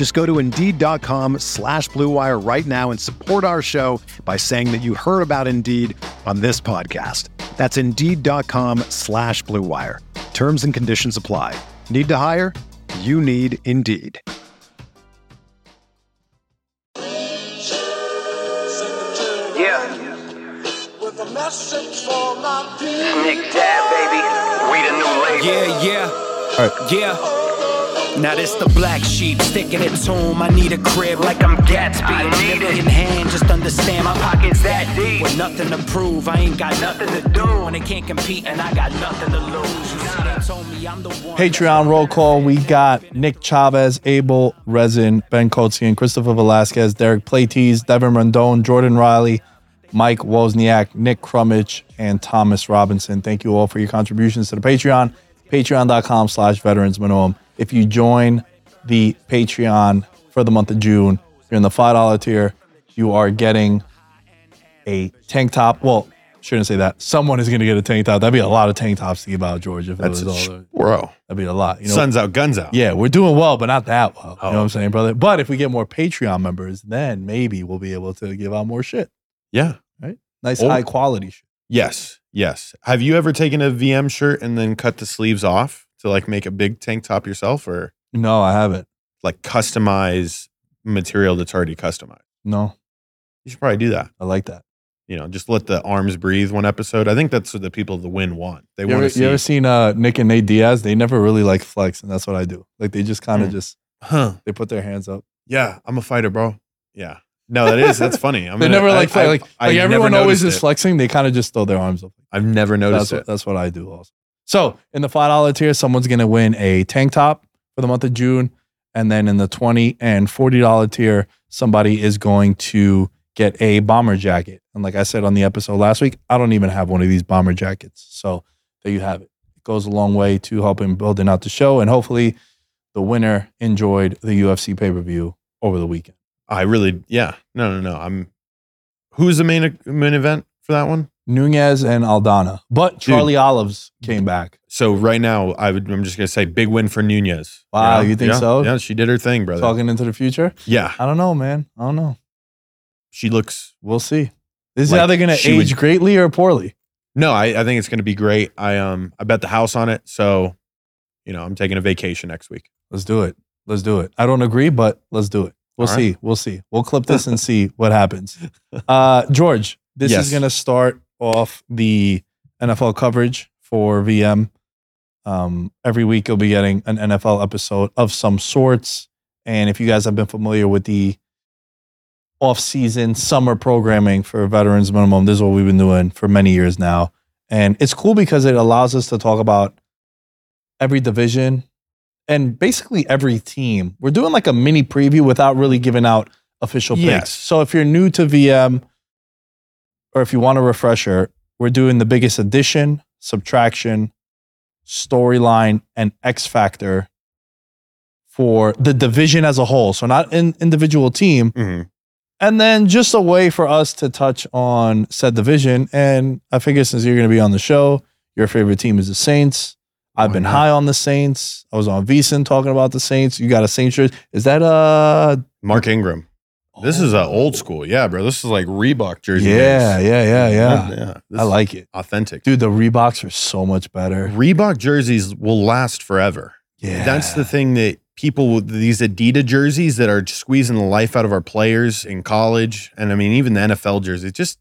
Just go to Indeed.com slash BlueWire right now and support our show by saying that you heard about Indeed on this podcast. That's Indeed.com slash BlueWire. Terms and conditions apply. Need to hire? You need Indeed. Yeah. Nick Dab, baby. We the new label. Yeah, yeah. Yeah. Now this the black sheep sticking its home. I need a crib like I'm Gatsby. I need it. in hand, just understand my Pockets that deep. With nothing to prove, I ain't got nothing to do. When they can't compete and I got nothing to lose. You see, told me I'm the one. Patreon roll call. We got Nick Chavez, Abel Rezin, Ben Kotzian, Christopher Velasquez, Derek Platees, Devin Rondon, Jordan Riley, Mike Wozniak, Nick Crummage, and Thomas Robinson. Thank you all for your contributions to the Patreon. Patreon.com slash veterans minimum. If you join the Patreon for the month of June, you're in the $5 tier, you are getting a tank top. Well, shouldn't say that. Someone is going to get a tank top. That'd be a lot of tank tops to give out, George. If That's it was all, bro. that'd be a lot. You know, Sun's out, guns out. yeah, we're doing well, but not that well. You know what Oh. I'm saying, brother? But if we get more Patreon members, then maybe we'll be able to give out more shit. Yeah. Right? Nice Oh. high quality shit. Yes. Yes. Have you ever taken a VM shirt and then cut the sleeves off to like make a big tank top yourself or No, I haven't. like customize material that's already customized? No, You should probably do that. I like that. You know, just let the arms breathe one episode. I think that's what the people of the win want. They You want ever, to see, you ever seen uh, Nick and Nate Diaz? They never really like flex, and that's what I do. Like they just kind of Mm. just huh? they put their hands up. Yeah, I'm a fighter, bro. Yeah. No, that is that's funny. I'm they gonna- never I- like flex. I- like, I like never everyone always noticed is it. flexing. They kind of just throw their arms up. I've never noticed That's what, it. that's what I do also. So in the five dollar tier, someone's gonna win a tank top for the month of June, and then in the twenty and forty dollar tier, somebody is going to get a bomber jacket. And like I said on the episode last week, I don't even have one of these bomber jackets. So there you have it. It goes a long way to helping building out the show, and hopefully, the winner enjoyed the UFC pay per view over the weekend. I really, yeah. No, no, no. I'm. Who's the main main event for that one? Nunes and Aldana, but Charlie Olives came back. So right now, I would. I'm just gonna say big win for Nunes. Wow, you think yeah, so? Yeah, she did her thing, brother. Talking into the future. yeah, I don't know, man. I don't know. she looks. We'll see. This is Like, either going to age would- greatly or poorly. No, I, I think it's gonna be great. I um I bet the house on it. So, you know, I'm taking a vacation next week. Let's do it. Let's do it. I don't agree, but let's do it. We'll All see. We'll see. We'll clip this and see what happens. Uh, George, this Yes. is going to start off the NFL coverage for VM. Um, every week you'll be getting an NFL episode of some sorts. And if you guys have been familiar with the off-season summer programming for Veterans Minimum, this is what we've been doing for many years now. And it's cool because it allows us to talk about every division and basically every team. We're doing like a mini preview without really giving out official picks. Yes. So if you're new to VM or if you want a refresher, we're doing the biggest addition, subtraction, storyline, and X factor for the division as a whole. So not an individual team. Mhm. And then just a way for us to touch on said division. And I figure since you're going to be on the show, your favorite team is the Saints. I've Why been high on the Saints. I was on VSiN talking about the Saints. You got a Saints shirt. Is that uh Mark Ingram. This is an old oh. school, yeah, bro. This is like Reebok jersey. Yeah, days. yeah, yeah, yeah. yeah. This I like it. authentic. Dude, the Reeboks are so much better. Reebok jerseys will last forever. Yeah. That's the thing that people with these Adidas jerseys that are squeezing the life out of our players in college, and I mean even the NFL jerseys, just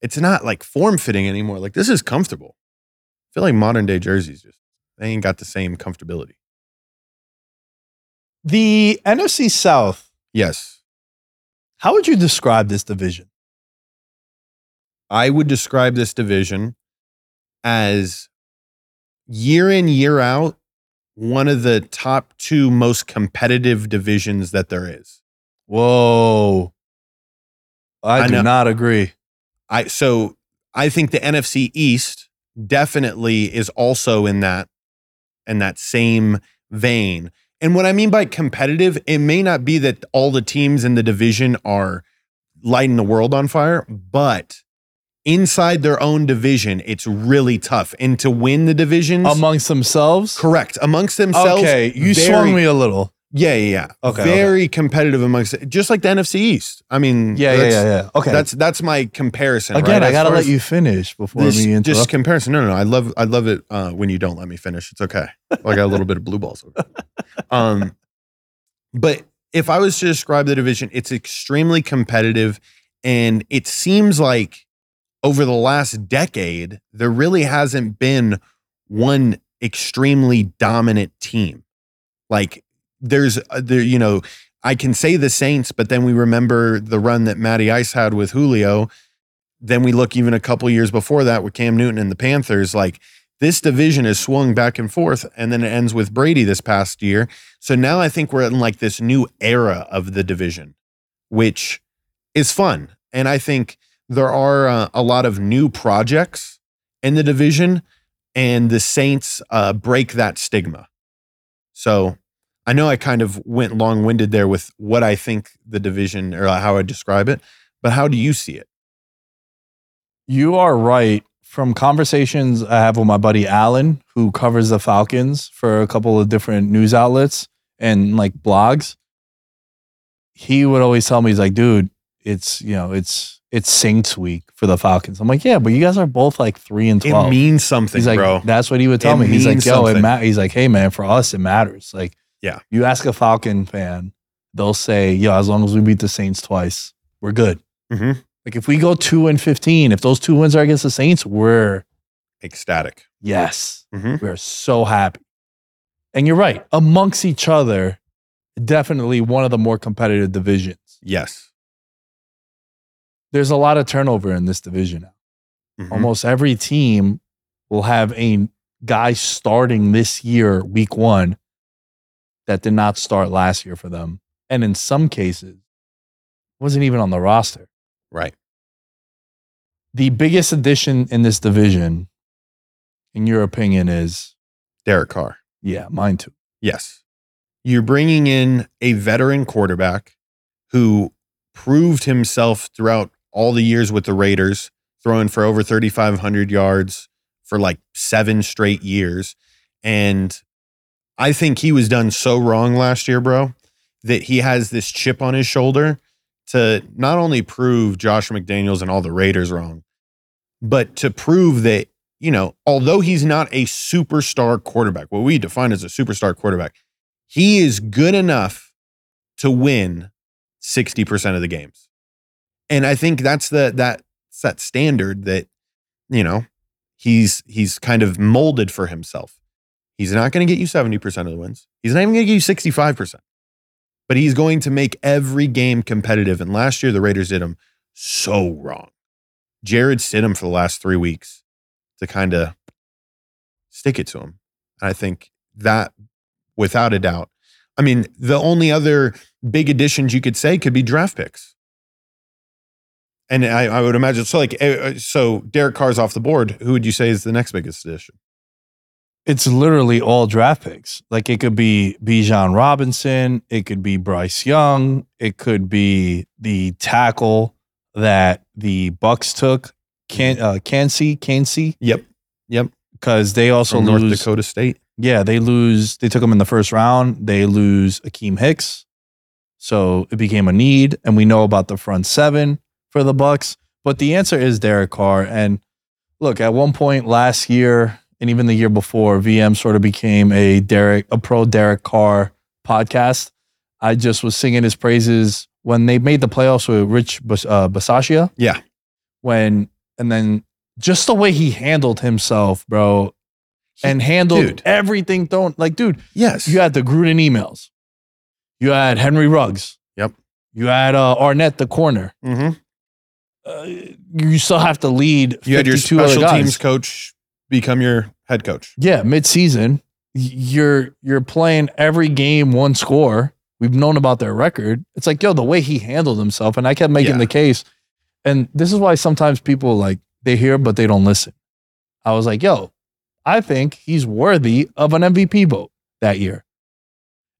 it's not like form fitting anymore. Like this is comfortable. I feel like modern day jerseys just they ain't got the same comfortability. The NFC South, Yes. How would you describe this division? I would describe this division as year in, year out, one of the top two most competitive divisions that there is. Whoa. I, I do know. not agree. I so I think the NFC East definitely is also in that in that same vein. And what I mean by competitive, it may not be that all the teams in the division are lighting the world on fire, but inside their own division, it's really tough. And to win the divisions, Amongst themselves? correct amongst themselves. Okay, you very- swung me a little. Yeah, yeah, yeah. Okay, very competitive amongst, just like the NFC East. I mean, Yeah, yeah, yeah, yeah. Okay. That's that's my comparison. Again, right? I gotta let you finish before this, me interrupt. just comparison. No, no, no. I love I love it uh, when you don't let me finish. It's okay. I got a little bit of blue balls. Over. Um, but if I was to describe the division, it's extremely competitive, and it seems like over the last decade there really hasn't been one extremely dominant team. Like there's uh, there, you know. I can say the Saints, but then we remember the run that Matty Ice had with Julio then we look even a couple years before that with Cam Newton and the Panthers. Like this division has swung back and forth, and then it ends with Brady this past year. So now I think we're in like this new era of the division, which is fun. And I think there are uh, a lot of new projects in the division, and the Saints uh, break that stigma. So I know I kind of went long winded there with what I think the division or how I describe it, but how do you see it? You are right. From conversations I have with my buddy Alan, who covers the Falcons for a couple of different news outlets and like blogs, he would always tell me, he's like, dude, it's, you know, it's, it's Saints week for the Falcons. I'm like, yeah, but you guys are both like three and 12. It means something, He's like, bro. that's what he would tell It me. He's like, yo, it something. ma-. He's like, hey, man, for us, it matters. Like, Yeah. you ask a Falcon fan, they'll say, yo, as long as we beat the Saints twice, we're good. Mhm. Like, if we go two and 15, if those two wins are against the Saints, we're, Ecstatic. yes, Mhm. we're so happy. And you're right. Amongst each other, definitely one of the more competitive divisions. Yes. There's a lot of turnover in this division now. Mhm. almost every team will have a guy starting this year, week one, that did not start last year for them. And in some cases, wasn't even on the roster. Right. The biggest addition in this division, in your opinion, is Derek Carr. yeah, mine too. Yes. You're bringing in a veteran quarterback who proved himself throughout all the years with the Raiders, throwing for over 3,500 yards for like seven straight years. And I think he was done so wrong last year, bro, that he has this chip on his shoulder to not only prove Josh McDaniels and all the Raiders wrong, but to prove that, you know, although he's not a superstar quarterback, what we define as a superstar quarterback, he is good enough to win 60% of the games. And I think that's the that that standard that, you know, he's he's kind of molded for himself. He's not going to get you 70% of the wins. He's not even going to get you 65%. But he's going to make every game competitive. And last year the Raiders did him so wrong. Jarrett Stidham for the last three weeks to kind of stick it to him. And I think that, without a doubt, I mean, the only other big additions you could say could be draft picks. And I, I would imagine so. Like, uh, so Derek Carr's off the board. Who would you say is the next biggest addition? It's literally all draft picks. Like it could be Bijan Robinson, it could be Bryce Young, it could be the tackle that the Bucks took, Can uh Kancey, Kancey, Yep, yep. because they also From lose. North Dakota State. Yeah, they lose. They took him in the first round. They lose Akiem Hicks, so it became a need, and we know about the front seven for the Bucks. But the answer is Derek Carr. And look, at one point last year, and even the year before, VM sort of became a Derek, a pro Derek Carr podcast. I just was singing his praises when they made the playoffs with Rich Bas- uh, Bisaccia. Yeah. When and then just the way he handled himself, bro. and handled dude. everything thrown. Like, dude, Yes. you had the Gruden emails. You had Henry Ruggs. Yep. You had uh, Arnett, the corner. hmm Uh, you still have to lead. You had your special teams coach become your head coach. Yeah, mid-season, you're you're playing every game one score. We've known about their record. It's like, yo, the way he handled himself, and I kept making Yeah. the case. And this is why sometimes people like they hear but they don't listen. I was like, yo, I think he's worthy of an MVP vote that year.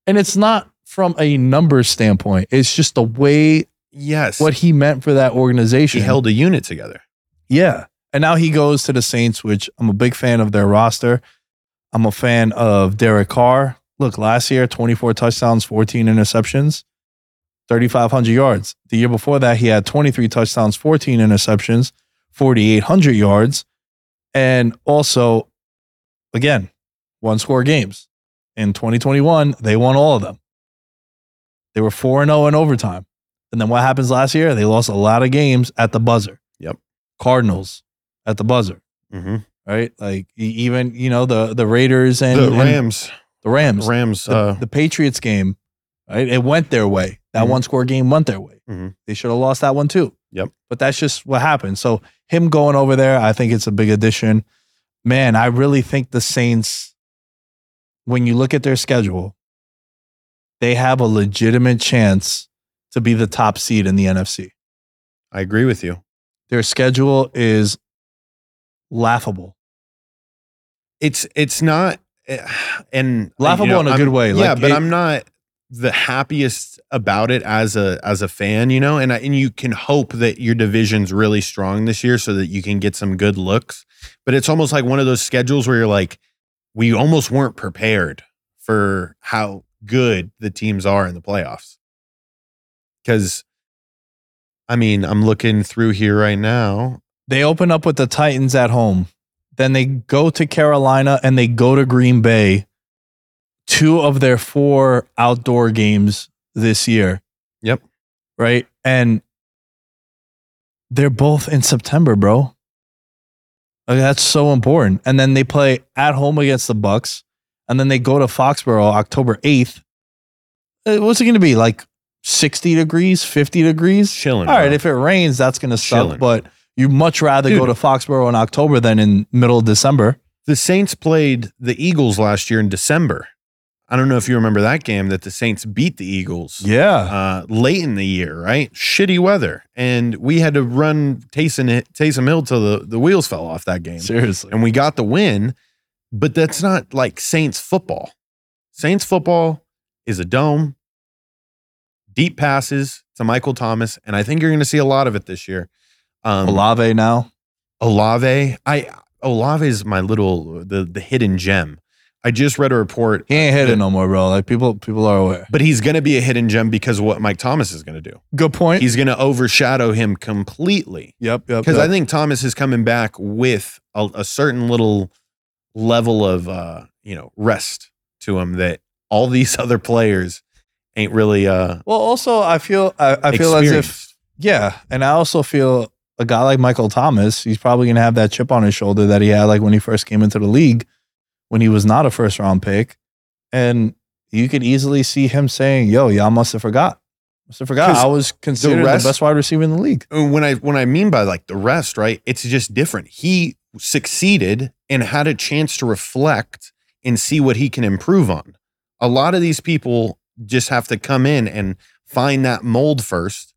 And it's not from a numbers standpoint. It's just the way Yes. what he meant for that organization. he held a unit together. Yeah. And now he goes to the Saints, which I'm a big fan of their roster. I'm a fan of Derek Carr. Look, last year, 24 touchdowns, 14 interceptions, 3,500 yards. The year before that, he had 23 touchdowns, 14 interceptions, 4,800 yards. And also, again, one score games. In 2021, they won all of them. They were 4 0 in overtime. And then what happens last year? They lost a lot of games at the buzzer. Yep. Cardinals at the buzzer, hmm right? Like even you know the the Raiders and the and Rams, the Rams, Rams, the, uh, the Patriots game, right? It went their way. That Mhm. one score game went their way. Mhm. They should have lost that one too. Yep. But that's just what happened. So him going over there, I think it's a big addition. Man, I really think the Saints, when you look at their schedule, they have a legitimate chance to be the top seed in the NFC. I agree with you. Their schedule is laughable. It's it's not, eh, and Laughable you know, in a I'm- good way. yeah, Like, but it- I'm not the happiest about it as a as a fan, you know. And I, and you can hope that your division's really strong this year so that you can get some good looks. But it's almost like one of those schedules where you're like, we almost weren't prepared for how good the teams are in the playoffs. Because, I mean, I'm looking through here right now. They open up with the Titans at home. Then they go to Carolina and they go to Green Bay. Two of their four outdoor games this year. Yep. Right. And they're both in September, bro. Like, that's so important. And then they play at home against the Bucks. And then they go to Foxborough October 8th. Uh, What's it going to be? Like 60 degrees, 50 degrees? Chilling. All right, bro. if it rains, that's going to suck. Chilling. But you much rather go to Foxborough in October than in middle of December. the Saints played the Eagles last year in December. I don't know if you remember that game that the Saints beat the Eagles. Yeah, uh, late in the year, right? Shitty weather, and we had to run Taysom Taysom Hill till the the wheels fell off that game, seriously. and we got the win. But that's not like Saints football. Saints football is a dome, deep passes to Michael Thomas, and I think you're going to see a lot of it this year. Um, Olave now. Olave, I Olave is my little the the hidden gem. I just read a report, He ain't hitting that- no more, bro. Like people, people are aware. but he's going to be a hidden gem because of what Mike Thomas is going to do. Good point. He's going to overshadow him completely yep, yep. because yep. I think Thomas is coming back with a, a certain little level of uh, you know rest to him that all these other players ain't really uh well, also I feel, I, I feel as if, yeah, and I also feel a guy like Michael Thomas, he's probably gonna have that chip on his shoulder that he had like when he first came into the league, when he was not a first round pick, and you could easily see him saying, "Yo, y'all must have forgot." Must have forgot. I was considered the, rest- best wide receiver in the league. Uh, when I when I mean by like the rest, right? It's just different. He succeeded and had a chance to reflect and see what he can improve on. A lot of these people just have to come in and find that mold first.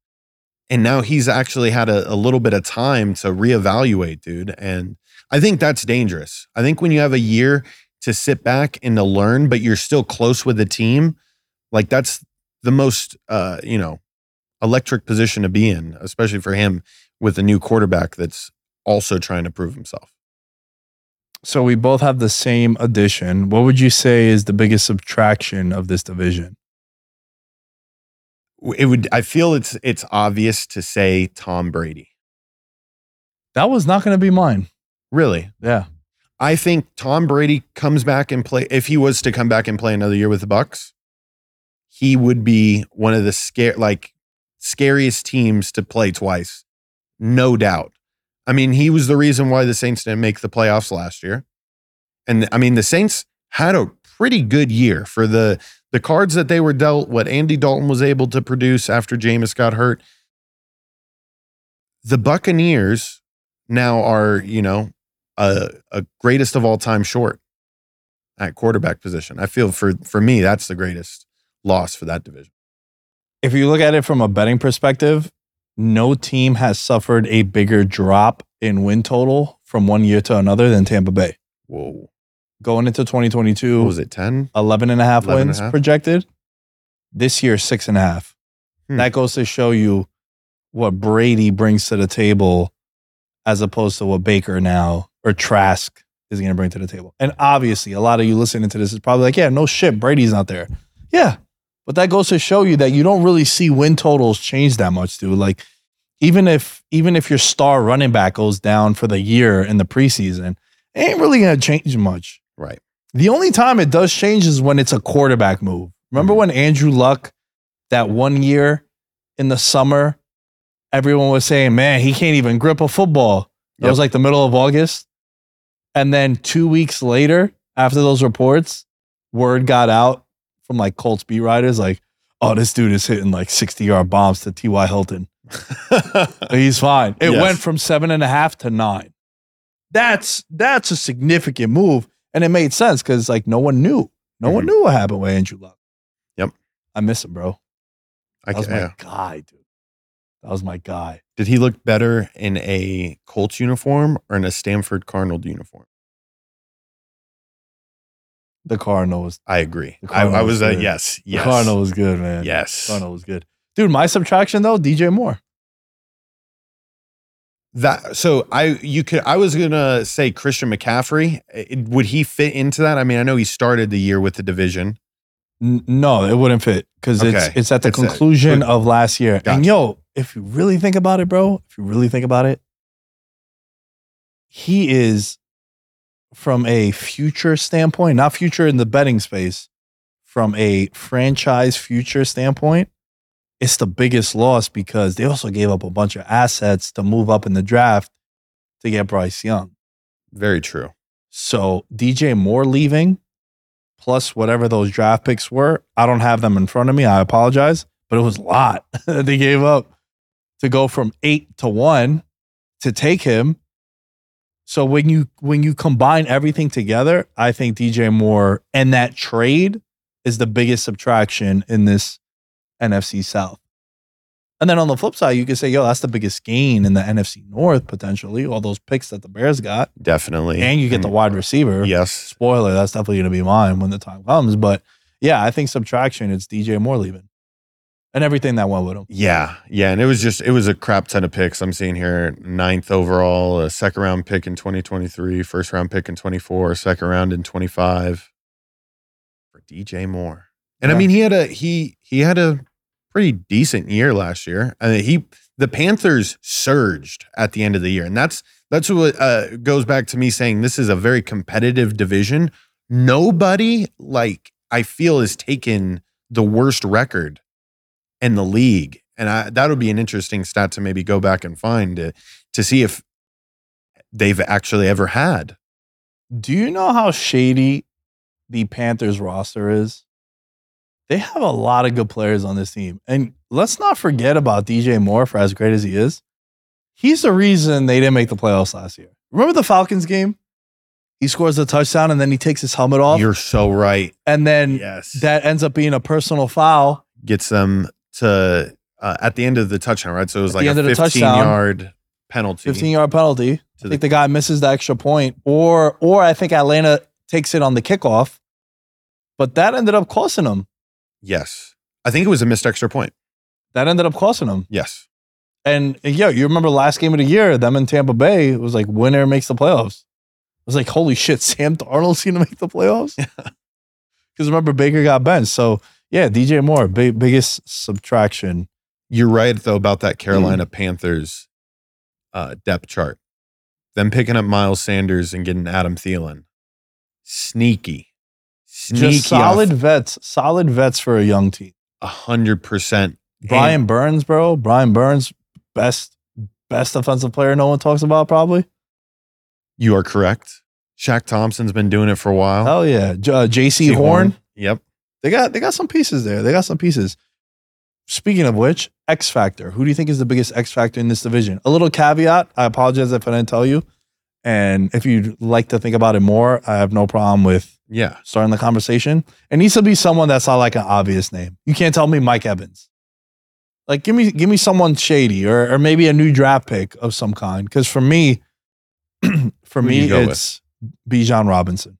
And now he's actually had a, a little bit of time to reevaluate, dude. And I think that's dangerous. I think when you have a year to sit back and to learn, but you're still close with the team, like that's the most uh, you know, electric position to be in, especially for him with a new quarterback that's also trying to prove himself. So we both have the same addition. What would you say is the biggest subtraction of this division? It would I feel it's it's obvious to say Tom Brady. That was not going to be mine. Really. Yeah. I think Tom Brady comes back and play if he was to come back and play another year with the Bucks, he would be one of the scare like scariest teams to play twice. No doubt. I mean, he was the reason why the Saints didn't make the playoffs last year. And I mean, the Saints had a pretty good year for the the cards that they were dealt. What Andy Dalton was able to produce after Jameis got hurt. The Buccaneers now are, you know, a, a greatest of all time short at quarterback position. I feel for for me that's the greatest loss for that division. If you look at it from a betting perspective, no team has suffered a bigger drop in win total from one year to another than Tampa Bay. Whoa. Going into 2022, What was it? 10? 11 and a half 11 and a wins half? projected. This year, six and a half. Hmm. That goes to show you what Brady brings to the table as opposed to what Baker now or Trask is going to bring to the table. And obviously, a lot of you listening to this is probably like, yeah, no shit, Brady's not there. Yeah. But that goes to show you that you don't really see win totals change that much, dude. Like, even if even if your star running back goes down for the year in the preseason, it ain't really gonna change much. Right. The only time it does change is when it's a quarterback move. Remember Mhm. when Andrew Luck, that one year in the summer, everyone was saying, man, he can't even grip a football. It Yep. was like the middle of August. And then two weeks later, after those reports, word got out from like Colts beat writers, like, oh, this dude is hitting like 60 yard bombs to T.Y. Hilton. He's fine. It Yes. went from seven and a half to nine. That's that's a significant move. And it made sense because like no one knew. No one Mhm. knew what happened with Andrew Luck. Yep. I miss him, bro. I That was my yeah. guy, dude. That was my guy. Did he look better in a Colts uniform or in a Stanford Cardinal uniform? The Cardinal was I agree. I, I was was a good. yes. the Yes. Cardinal was good, man. Yes. The Cardinal was good. Dude, my subtraction though, DJ Moore. That so I you could I was gonna say Christian McCaffrey. It- would he fit into that? I mean, I know he started the year with the division. N- no, it wouldn't fit because it's Okay. it's at the It's a- conclusion of last year. And yo, if you really think about it, bro, if you really think about it, he is from a future standpoint, not future in the betting space, from a franchise future standpoint, it's the biggest loss because they also gave up a bunch of assets to move up in the draft to get Bryce Young. Very true. So DJ Moore leaving, plus whatever those draft picks were, I don't have them in front of me. I apologize, but it was a lot that they gave up to go from eight to one to take him. So when you when you combine everything together, I think DJ Moore and that trade is the biggest subtraction in this NFC South. And then on the flip side, you could say, yo, that's the biggest gain in the NFC North potentially. All those picks that the Bears got Definitely. and you get the wide receiver. Yes. Spoiler, that's definitely going to be mine when the time comes. But yeah, I think subtraction, it's DJ Moore leaving and everything that went with him. Yeah. Yeah. And it was just it was a crap ton of picks. I'm seeing here ninth overall, a second round pick in 2023, first round pick in 24, second round in 25 for DJ Moore. And I mean, he had a he he had a pretty decent year last year. I mean, he the Panthers surged at the end of the year, and that's that's what uh, goes back to me saying this is a very competitive division. Nobody like I feel has taken the worst record in the league, and I, that would be an interesting stat to maybe go back and find to, to see if they've actually ever had. Do you know how shady the Panthers roster is? They have a lot of good players on this team. And let's not forget about DJ Moore for as great as he is. He's the reason they didn't make the playoffs last year. Remember the Falcons game? He scores a touchdown and then he takes his helmet off. You're so right. and then Yes, that ends up being a personal foul. gets them to uh, at the end of the touchdown, right? So it was At like the a of the 15 touchdown, yard penalty. 15 yard penalty. I the- think the guy misses the extra point, or or I think Atlanta takes it on the kickoff. But that ended up costing him. Yes, I think it was a missed extra point. That ended up costing them. Yes, And yeah, you remember last game of the year, them in Tampa Bay, it was like winner makes the playoffs. It was like, holy shit, Sam Darnold's gonna make the playoffs. Because remember, Baker got benched. So yeah, DJ Moore, big, biggest subtraction. you're right though about that Mm. Carolina Panthers uh, depth chart. Them picking up Miles Sanders and getting Adam Thielen, sneaky, sneaky, Just solid vets, solid vets for a young team. a hundred percent. Brian Burns, bro. Brian Burns, best best offensive player no one talks about probably. You are correct. Shaq Thompson's been doing it for a while. Oh yeah, J- uh, J.C. See Horn. Yep. They got they got some pieces there. They got some pieces. Speaking of which, X Factor. Who do you think is the biggest X Factor in this division? A little caveat. I apologize if I didn't tell you. And if you'd like to think about it more, I have no problem with Yeah. starting the conversation. It needs to be someone that's not like an obvious name. You can't tell me Mike Evans. Like give me give me someone shady or or maybe a new draft pick of some kind. Because for me, for Who me, you go with? it's Bijan Robinson.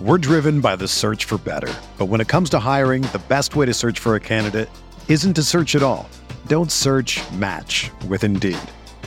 We're driven by the search for better. But when it comes to hiring, the best way to search for a candidate isn't to search at all. Don't search match with Indeed.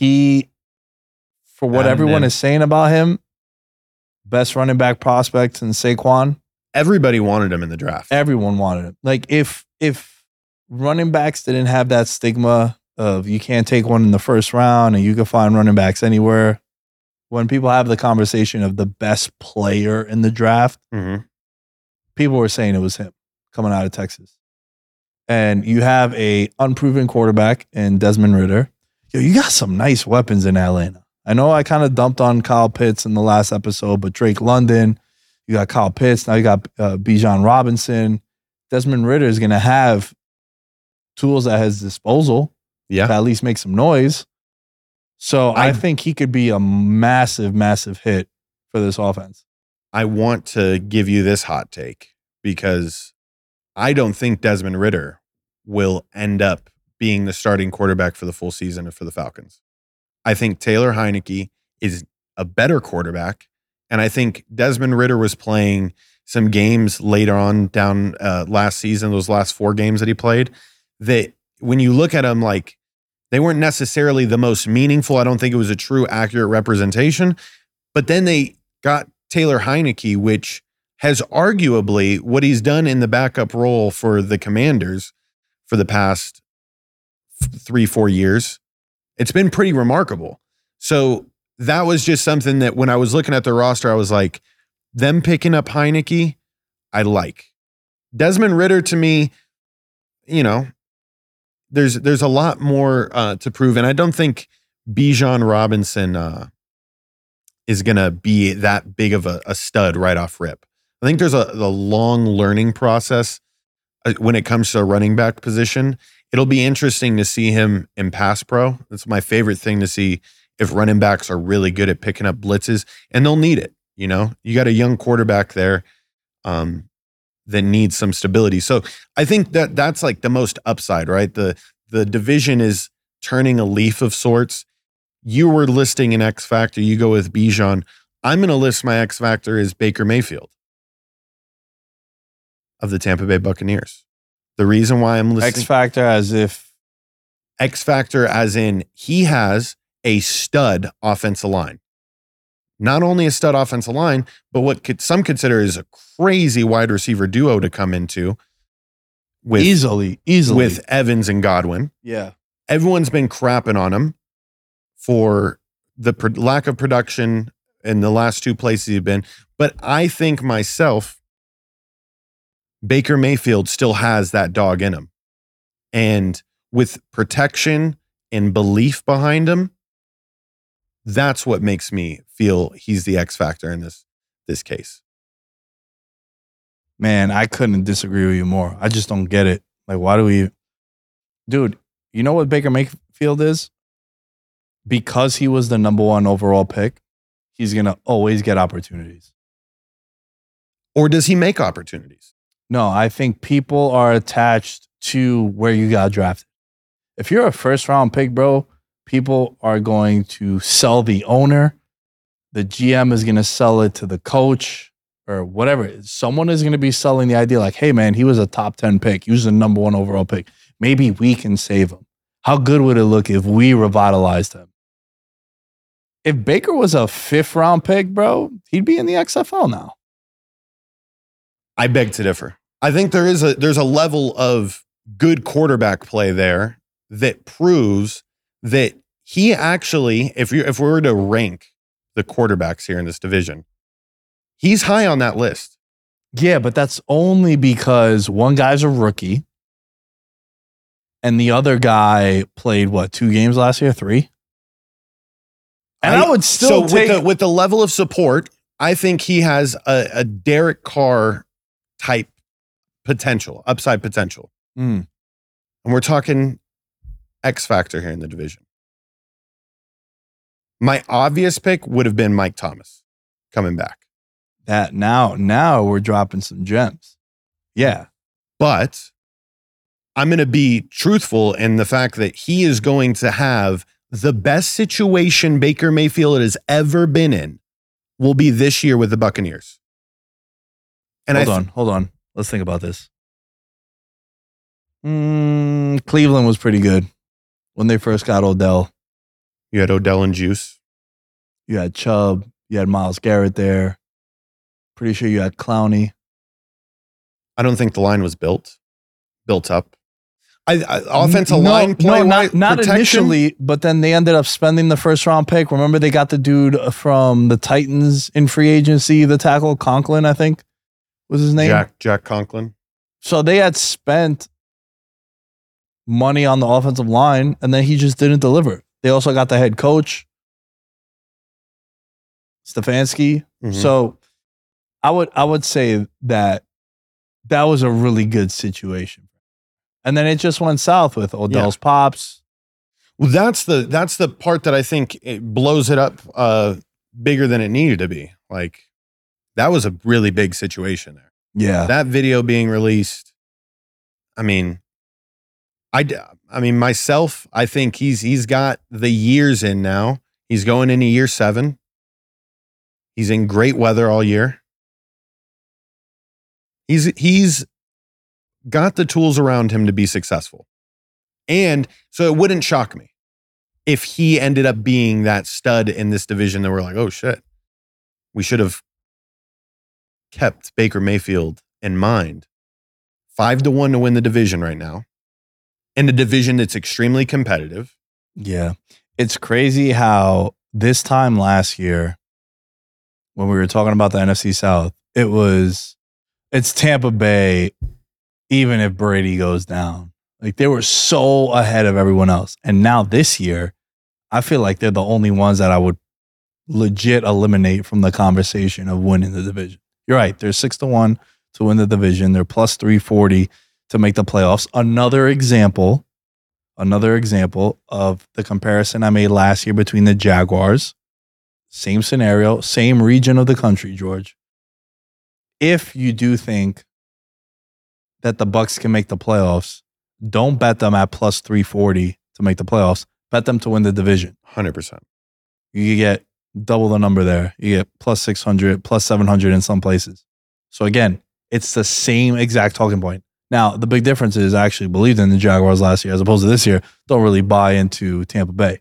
He for what Adam everyone Nim. is saying about him, best running back prospect in Saquon. Everybody wanted him in the draft. Everyone wanted him. Like if if running backs didn't have that stigma of you can't take one in the first round and you can find running backs anywhere. When people have the conversation of the best player in the draft, Mhm. people were saying it was him coming out of Texas. And you have a unproven quarterback in Desmond Ridder. Yo, you got some nice weapons in Atlanta. I know I kind of dumped on Kyle Pitts in the last episode, but Drake London, you got Kyle Pitts, now you got uh, Bijan Robinson. Desmond Ridder is going to have tools at his disposal to Yeah. at least make some noise. So I, I- think he could be a massive, massive hit for this offense. I want to give you this hot take because I don't think Desmond Ridder will end up being the starting quarterback for the full season for the Falcons. I think Taylor Heinicke is a better quarterback. And I think Desmond Ridder was playing some games later on down uh, last season, those last four games that he played, that when you look at them, like they weren't necessarily the most meaningful. I don't think it was a true, accurate representation. But then they got Taylor Heinicke, which has arguably what he's done in the backup role for the Commanders for the past three, four years. It's been pretty remarkable. So that was just something that when I was looking at the roster, I was like, them picking up Heinicke, I like. Desmond Ridder to me, you know, there's there's a lot more uh, to prove, and I don't think Bijan Robinson uh, is gonna be that big of a, a stud right off rip. I think there's a, a long learning process uh, when it comes to a running back position. It'll be interesting to see him in pass pro. That's my favorite thing to see if running backs are really good at picking up blitzes, and they'll need it. You know, you got a young quarterback there um, that needs some stability. So I think that that's like the most upside, right? The the division is turning a leaf of sorts. You were listing an X factor. You go with Bijan. I'm going to list my X factor as Baker Mayfield of the Tampa Bay Buccaneers. The reason why I'm listening X factor as if X factor, as in he has a stud offensive line. Not only a stud offensive line, but what could, some consider is a crazy wide receiver duo to come into with easily, easily. with Evans and Godwin. yeah. Everyone's been crapping on him for the pro- lack of production in the last two places he's been. But I think myself, Baker Mayfield still has that dog in him. And with protection and belief behind him, that's what makes me feel he's the X factor in this this case. Man, I couldn't disagree with you more. I just don't get it. Like, why do we, dude? You know what Baker Mayfield is? because he was the number one overall pick, he's going to always get opportunities. Or does he make opportunities? No, I think people are attached to where you got drafted. If you're a first round pick, bro, people are going to sell the owner. The GM is going to sell it to the coach or whatever. Someone is going to be selling the idea like, hey, man, he was a top 10 pick. He was the number one overall pick. Maybe we can save him. How good would it look if we revitalized him? If Baker was a fifth round pick, bro, he'd be in the XFL now. I beg to differ. I think there is a there's a level of good quarterback play there that proves that he actually, if you if we were to rank the quarterbacks here in this division, he's high on that list. Yeah, but that's only because one guy's a rookie and the other guy played what, two games last year, three? And I, would still so take with the with the level of support, I think he has a, a Derek Carr type potential, upside potential. Mm. And we're talking X factor here in the division. My obvious pick would have been Mike Thomas coming back. that now now we're dropping some gems. Yeah. But I'm going to be truthful in the fact that he is going to have the best situation Baker Mayfield has ever been in will be this year with the Buccaneers. And hold I on, hold on. Let's think about this. Mm, Cleveland was pretty good when they first got Odell. you had Odell and Juice. You had Chubb, you had Myles Garrett there. Pretty sure you had Clowney. I don't think the line was built, built up. I, I offensive No, line play no, not, not protection? initially, but then they ended up spending the first round pick. Remember, they got the dude from the Titans in free agency, the tackle Conklin, I think was his name. Jack Jack Conklin. So they had spent money on the offensive line, and then he just didn't deliver. They also got the head coach, Stefanski. Mhm. So I would I would say that that was a really good situation. And then it just went south with Odell's pops. Well, that's the that's the part that I think it blows it up uh, bigger than it needed to be. Like that was a really big situation there. Yeah. That video being released, I mean, I, I mean myself, I think he's he's got the years in now. He's going into year seven. He's in great weather all year. He's he's got the tools around him to be successful. And so it wouldn't shock me if he ended up being that stud in this division that we're like, oh shit, we should have kept Baker Mayfield in mind. Five to one to win the division right now. In a division that's extremely competitive. Yeah. It's crazy how this time last year, when we were talking about the NFC South, it was, it's Tampa Bay, even if Brady goes down. Like they were so ahead of everyone else. And now this year, I feel like they're the only ones that I would legit eliminate from the conversation of winning the division. You're right. They're six to one to win the division. They're plus 340 to make the playoffs. Another example another example of the comparison I made last year between the Jaguars. Same scenario, same region of the country, George. If you do think that the Bucks can make the playoffs, don't bet them at plus 340 to make the playoffs. Bet them to win the division. 100%. You get double the number there. You get plus 600, plus 700 in some places. So again, it's the same exact talking point. Now, the big difference is I actually believed in the Jaguars last year as opposed to this year. Don't really buy into Tampa Bay.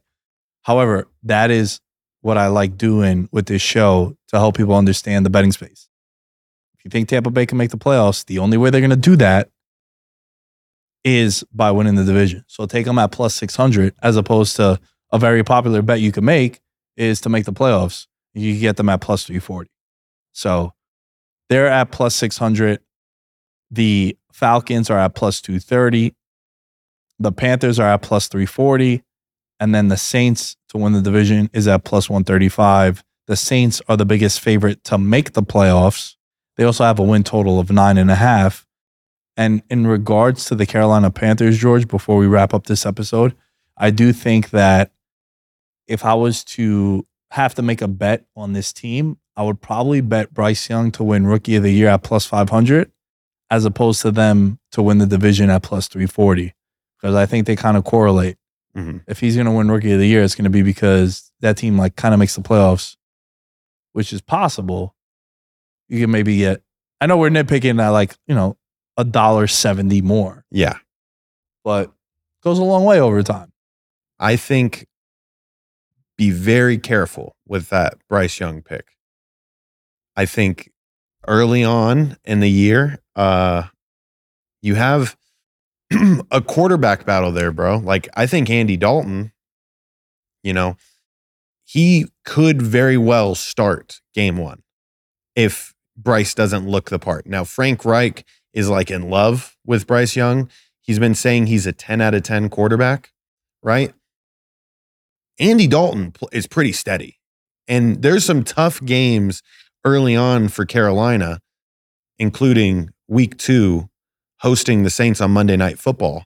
However, that is what I like doing with this show to help people understand the betting space. If you think Tampa Bay can make the playoffs, the only way they're going to do that is by winning the division. So take them at plus 600 as opposed to a very popular bet you can make is to make the playoffs. You get them at plus 340. So they're at plus 600. The Falcons are at plus 230. The Panthers are at plus 340. And then the Saints to win the division is at plus 135. The Saints are the biggest favorite to make the playoffs. They also have a win total of nine and a half. And in regards to the Carolina Panthers, George, before we wrap up this episode, I do think that if I was to have to make a bet on this team, I would probably bet Bryce Young to win Rookie of the Year at plus 500, as opposed to them to win the division at plus 340, because I think they kind of correlate. Mhm. If he's going to win Rookie of the Year, it's going to be because that team like kind of makes the playoffs, which is possible. You can maybe get. I know we're nitpicking at like you know a dollar seventy more, Yeah. but goes a long way over time. I think be very careful with that Bryce Young pick. I think early on in the year, uh, you have a quarterback battle there, bro. Like I think Andy Dalton, you know, he could very well start game one if Bryce doesn't look the part. Now, Frank Reich is like in love with Bryce Young. He's been saying he's a 10 out of 10 quarterback, right? Andy Dalton is pretty steady. And there's some tough games early on for Carolina, including week two, hosting the Saints on Monday Night Football.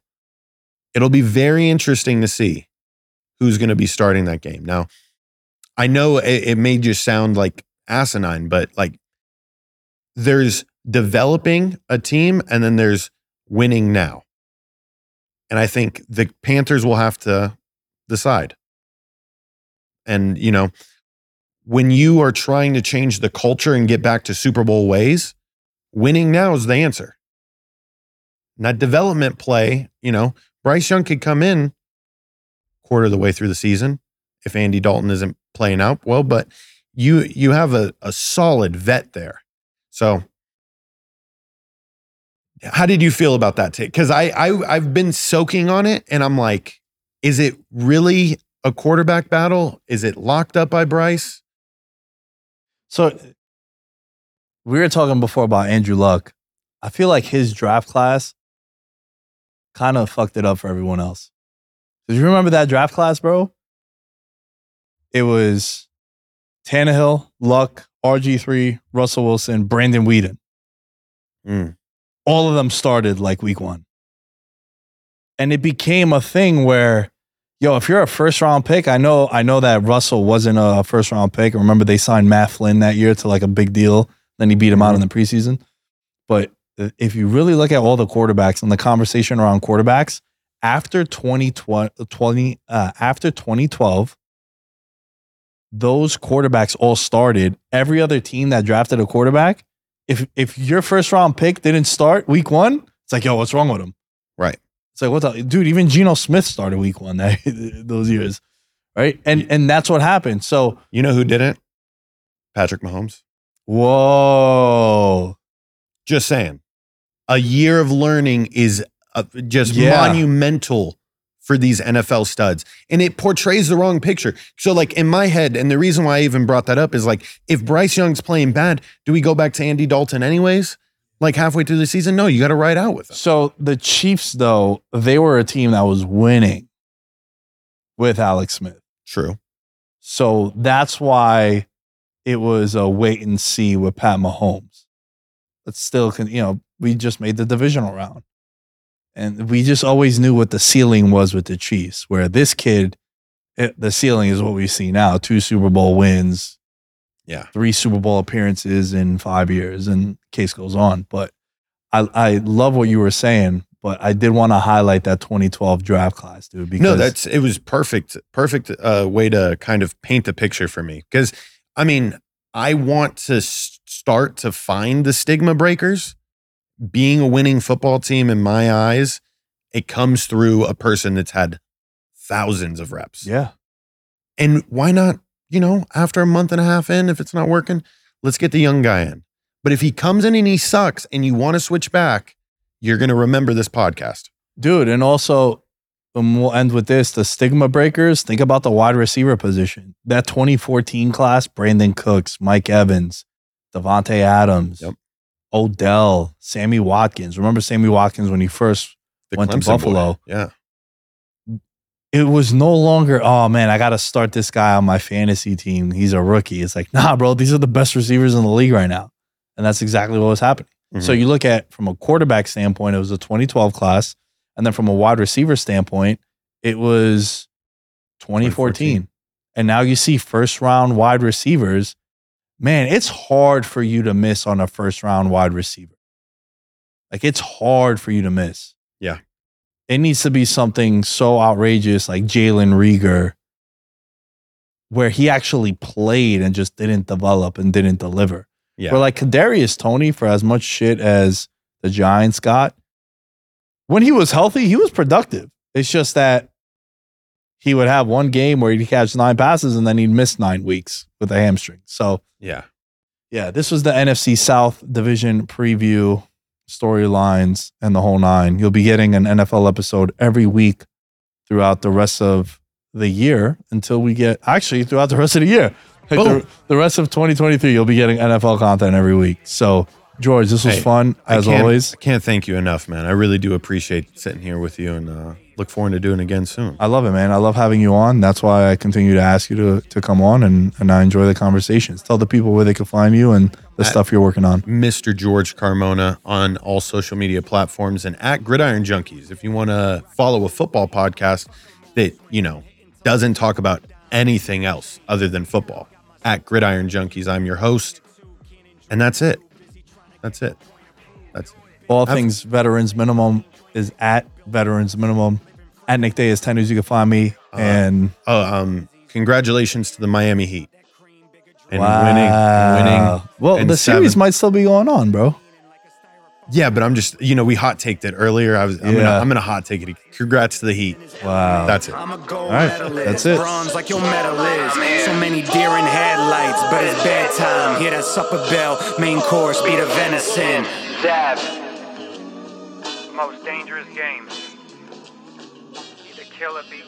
It'll be very interesting to see who's going to be starting that game. Now, I know it, it may just sound like asinine, but like there's developing a team and then there's winning now. And I think the Panthers will have to decide. And, you know, when you are trying to change the culture and get back to Super Bowl ways, winning now is the answer. That development play, you know, Bryce Young could come in quarter of the way through the season if Andy Dalton isn't playing out well, but you you have a, a solid vet there. So how did you feel about that take? Because I, I I've been soaking on it and I'm like, is it really a quarterback battle? Is it locked up by Bryce? So we were talking before about Andrew Luck. I feel like his draft class kind of fucked it up for everyone else. Did you remember that draft class, bro? It was Tannehill, Luck, RG3, Russell Wilson, Brandon Weeden. Mm. All of them started like week one. And it became a thing where, yo, if you're a first round pick, I know, I know that Russell wasn't a first round pick. Remember, they signed Matt Flynn that year to like a big deal. Then he beat him out in the preseason. But if you really look at all the quarterbacks and the conversation around quarterbacks, after 2020, uh, after 2012, those quarterbacks all started. Every other team that drafted a quarterback, if if your first round pick didn't start week one, it's like, yo, what's wrong with him? Right. It's like, what the dude? Even Geno Smith started week one that those years, right? And and that's what happened. So You know who didn't? Patrick Mahomes. whoa, Just saying. A year of learning is uh, just Yeah. monumental for these NFL studs. And it portrays the wrong picture. So, like in my head, and the reason why I even brought that up is like, if Bryce Young's playing bad, do we go back to Andy Dalton anyways? Like halfway through the season? No, you got to ride out with him. So the Chiefs, though, they were a team that was winning with Alex Smith. True. So that's why it was a wait and see with Pat Mahomes. But still, can you know, we just made the divisional round. And we just always knew what the ceiling was with the Chiefs, where this kid, it, the ceiling is what we see now two Super Bowl wins, Yeah. three Super Bowl appearances in five years, and case goes on. But I, I love what you were saying, but I did want to highlight that 2012 draft class, dude. Because no, that's it was perfect, perfect uh, way to kind of paint the picture for me. Because I mean, I want to start to find the stigma breakers. Being a winning football team, in my eyes, it comes through a person that's had thousands of reps. yeah. And why not, you know, after a month and a half in, if it's not working, let's get the young guy in. But if he comes in and he sucks and you want to switch back, you're going to remember this podcast. dude. And also, and we'll end with this: the stigma breakers. Think about the wide receiver position. That 2014 class: Brandin Cooks, Mike Evans, Davante Adams, Yep. Odell, Sammy Watkins. Remember Sammy Watkins when he first? The Went to Clemson boy. Buffalo. Yeah. It was no longer. Oh man, I got to start this guy on my fantasy team. He's a rookie. It's like, nah, bro. These are the best receivers in the league right now, and that's exactly what was happening. So Mhm. you look at from a quarterback standpoint, it was a 2012 class, and then from a wide receiver standpoint, it was 2014. 2014. and now you see first round wide receivers, man, it's hard for you to miss on a first round wide receiver. Like it's hard for you to miss. It needs to be something so outrageous like Jalen Reagor, where he actually played and just didn't develop and didn't deliver. Yeah. Where like Kadarius Toney, for as much shit as the Giants got, when he was healthy, he was productive. It's just that he would have one game where he'd catch nine passes and then he'd miss nine weeks with a hamstring. So yeah. yeah, this was the NFC South division preview, storylines, and the whole nine. You'll be getting an NFL episode every week throughout the rest of the year until we get actually throughout the rest of the year. Like the, the rest of 2023, you'll be getting NFL content every week. So, George, this was Hey, fun as can't- always. I can't thank you enough, man. I really do appreciate sitting here with you and uh, look forward to doing again soon. I love it, man. I love having you on. That's why I continue to ask you to to come on, and and I enjoy the conversations. Tell the people where they can find you and the stuff you're working on. Mr. George Carmona on all social media platforms and at Gridiron Junkies. If you want to follow a football podcast that, you know, doesn't talk about anything else other than football, at Gridiron Junkies, I'm your host. And that's it. That's it. That's it. All things veterans minimum is at veterans minimum. At Nick Dais ten news. You can find me and Oh, um, congratulations to the Miami Heat. And Wow. winning, winning. Well, in the series seven. might still be going on, bro. Yeah, but I'm just, you know, we hot taked it earlier. I was, I'm, gonna, Yeah. I'm gonna hot take it. Congrats to the Heat. Wow. That's it. I'm a gold right, medalist. that's it. Bronze like your medal is. So many deer in headlights, but it's bedtime. Hear that supper bell. Main course be the venison. Dab. Most dangerous game. Either kill or be